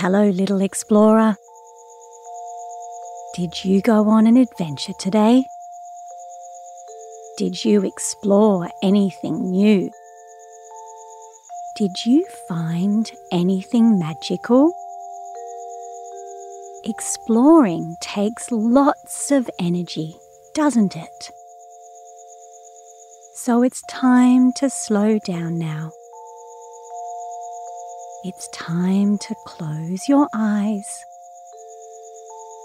Hello, little explorer. Did you go on an adventure today? Did you explore anything new? Did you find anything magical? Exploring takes lots of energy, doesn't it? So it's time to slow down now. It's time to close your eyes.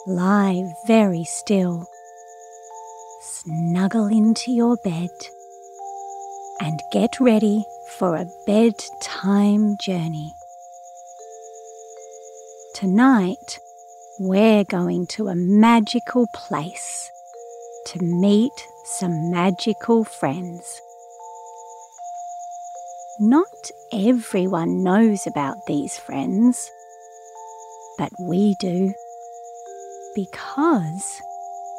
Lie very still. Snuggle into your bed and get ready for a bedtime journey. Tonight, we're going to a magical place to meet some magical friends. Not everyone knows about these friends, but we do. Because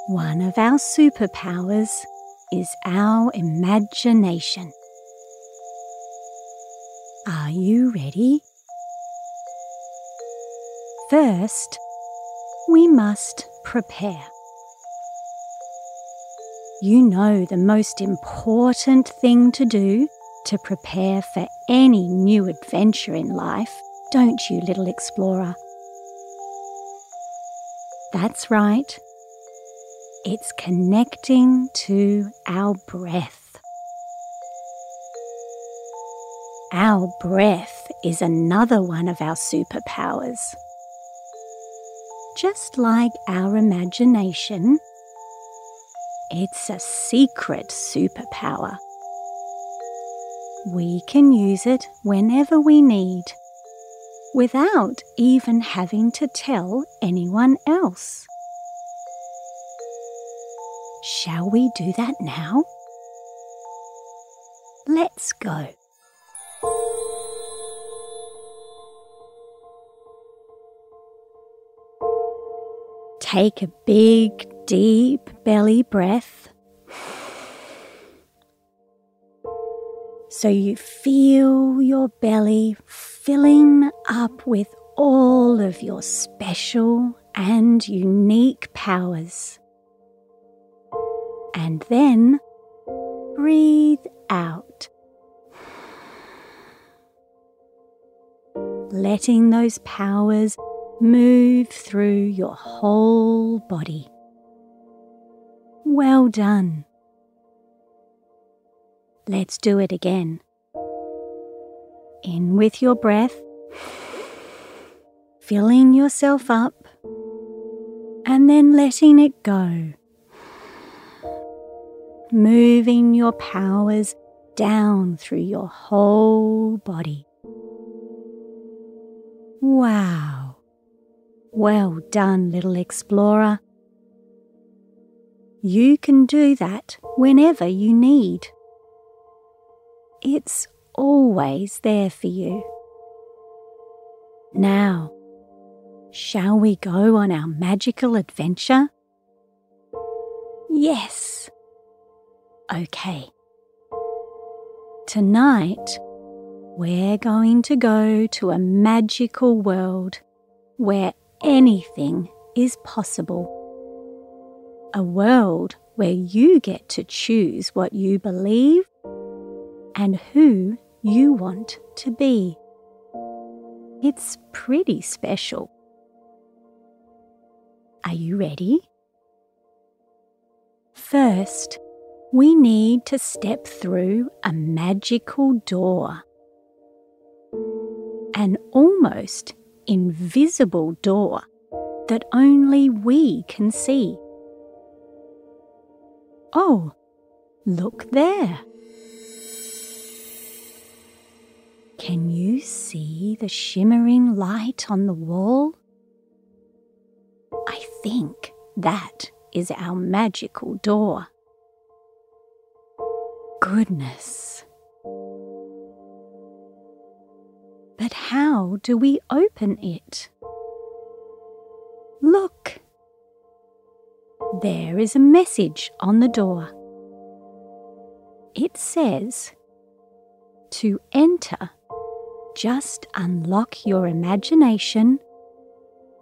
one of our superpowers is our imagination. Are you ready? First, we must prepare. You know the most important thing to do to prepare for any new adventure in life, don't you, little explorer? That's right. It's connecting to our breath. Our breath is another one of our superpowers. Just like our imagination, it's a secret superpower. We can use it whenever we need, without even having to tell anyone else. Shall we do that now? Let's go. Take a big, deep belly breath so you feel your belly filling up with all of your special and unique powers. And then breathe out, letting those powers move through your whole body. Well done. Let's do it again. In with your breath, filling yourself up, and then letting it go. Moving your powers down through your whole body. Wow. Well done, little explorer. You can do that whenever you need. It's always there for you. Now, shall we go on our magical adventure? Yes. Okay. Tonight, we're going to go to a magical world where anything is possible. A world where you get to choose what you believe and who you want to be. It's pretty special. Are you ready? First, we need to step through a magical door. An almost invisible door that only we can see. Oh, look there. Can you see the shimmering light on the wall? I think that is our magical door. Goodness. But how do we open it? Look! There is a message on the door. It says, To enter just unlock your imagination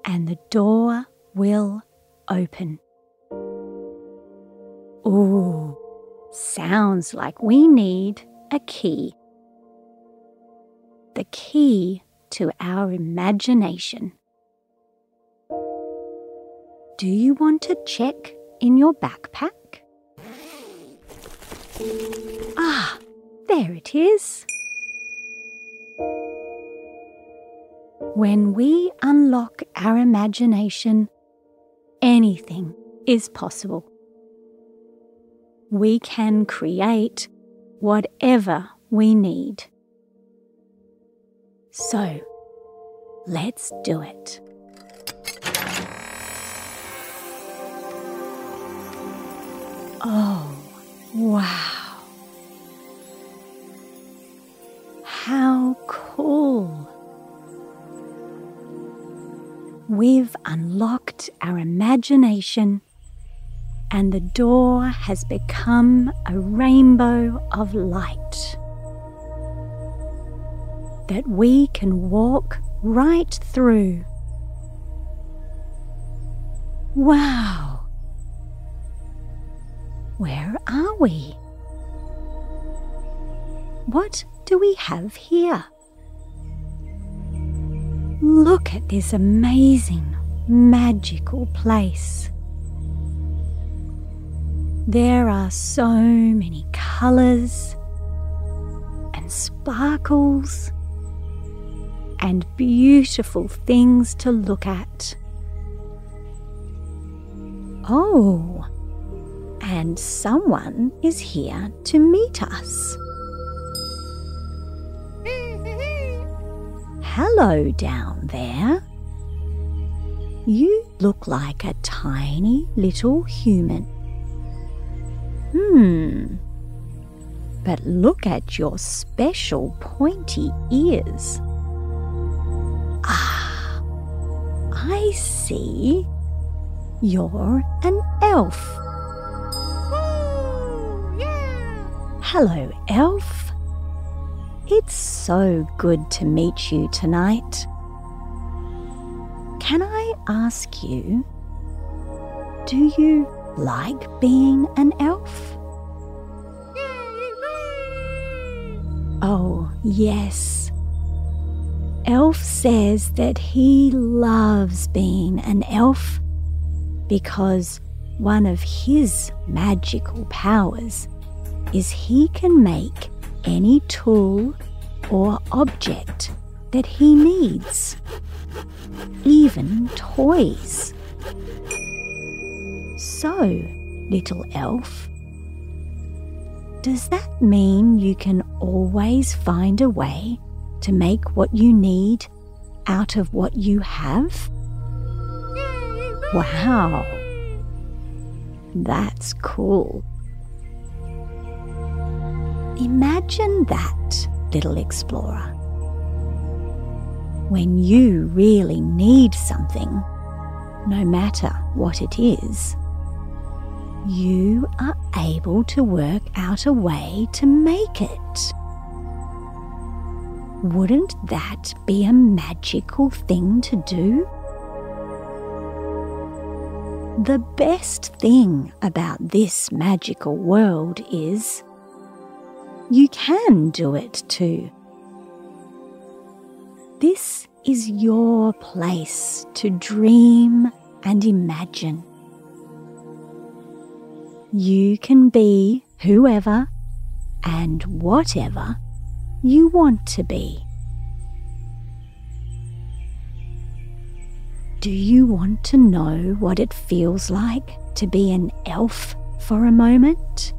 and the door will open. Ooh, sounds like we need a key. The key to our imagination. Do you want to check in your backpack? Ah, there it is. When we unlock our imagination, anything is possible. We can create whatever we need. So, let's do it. Oh, wow. How cool. We've unlocked our imagination and the door has become a rainbow of light that we can walk right through. Wow! Where are we? What do we have here? Look at this amazing, magical place. There are so many colours and sparkles and beautiful things to look at. Oh, and someone is here to meet us. Hello down there. You look like a tiny little human. Hmm. But look at your special pointy ears. Ah, I see. You're an elf. Hello, elf. It's so good to meet you tonight. Can I ask you, do you like being an elf? Oh, yes. Elf says that he loves being an elf because one of his magical powers is he can make any tool or object that he needs, even toys. So, little elf, does that mean you can always find a way to make what you need out of what you have? Wow, that's cool. Imagine that, little explorer. When you really need something, no matter what it is, you are able to work out a way to make it. Wouldn't that be a magical thing to do? The best thing about this magical world is you can do it too. This is your place to dream and imagine. You can be whoever and whatever you want to be. Do you want to know what it feels like to be an elf for a moment?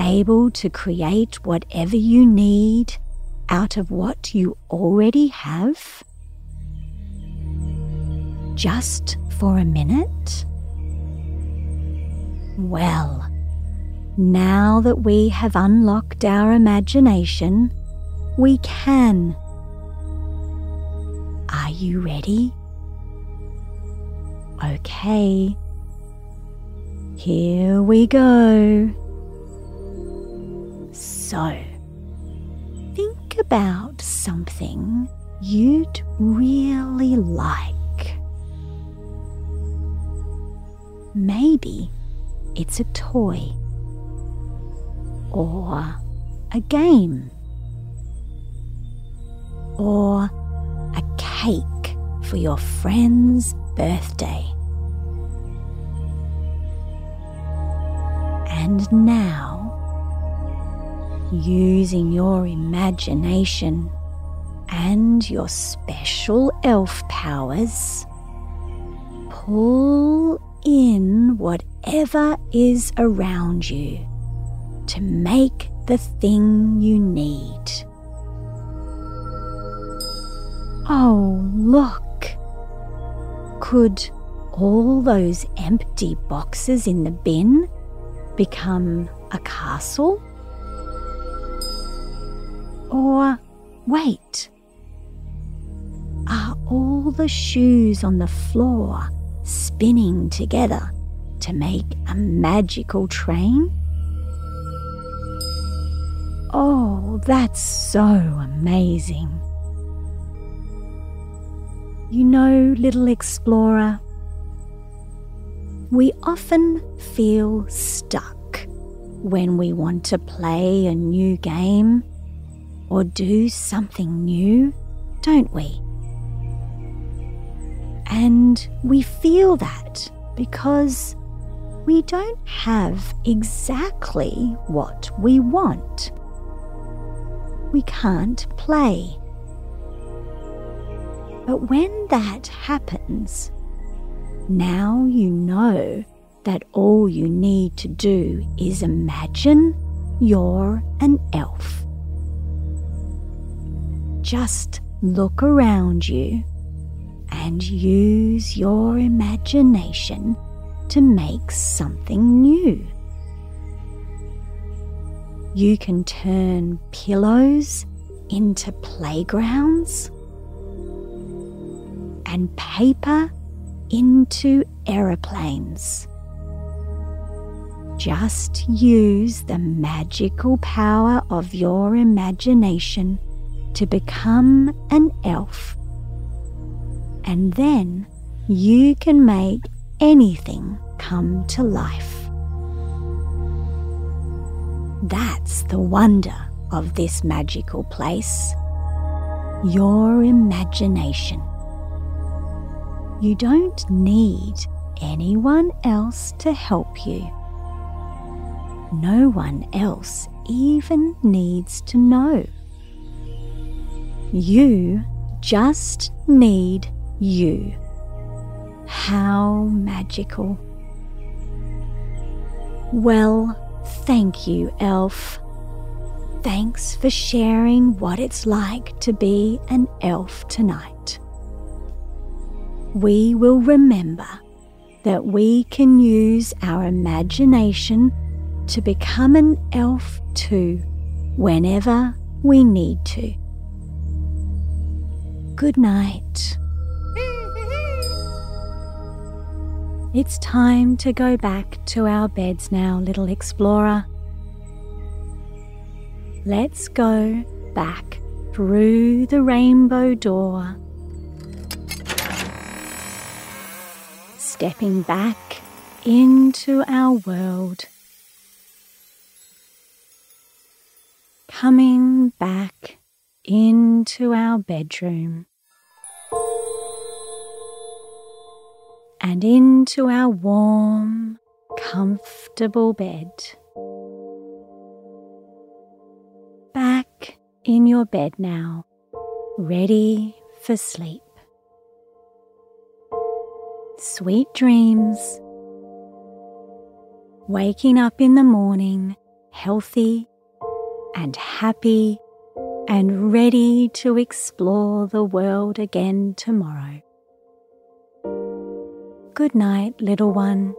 Able to create whatever you need out of what you already have? Just for a minute? Well, now that we have unlocked our imagination, we can. Are you ready? Okay. Here we go. So, think about something you'd really like. Maybe it's a toy or a game or a cake for your friend's birthday. And now, using your imagination and your special elf powers, pull in whatever is around you to make the thing you need. Oh, look! Could all those empty boxes in the bin become a castle? Or wait, are all the shoes on the floor spinning together to make a magical train? Oh, that's so amazing. You know, little explorer, we often feel stuck when we want to play a new game or do something new, don't we? And we feel that because we don't have exactly what we want. We can't play. But when that happens, now you know that all you need to do is imagine you're an elf. Just look around you and use your imagination to make something new. You can turn pillows into playgrounds and paper into aeroplanes. Just use the magical power of your imagination to become an elf and then you can make anything come to life. That's the wonder of this magical place your imagination. You don't need anyone else to help you. No one else even needs to know. You just need you. How magical. Well, thank you, elf. Thanks for sharing what it's like to be an elf tonight. We will remember that we can use our imagination to become an elf too whenever we need to. Good night. It's time to go back to our beds now, little explorer. Let's go back through the rainbow door. Stepping back into our world. Coming back into our bedroom. And into our warm, comfortable bed. Back in your bed now, ready for sleep. Sweet dreams. Waking up in the morning healthy and happy and ready to explore the world again tomorrow. Good night, little one.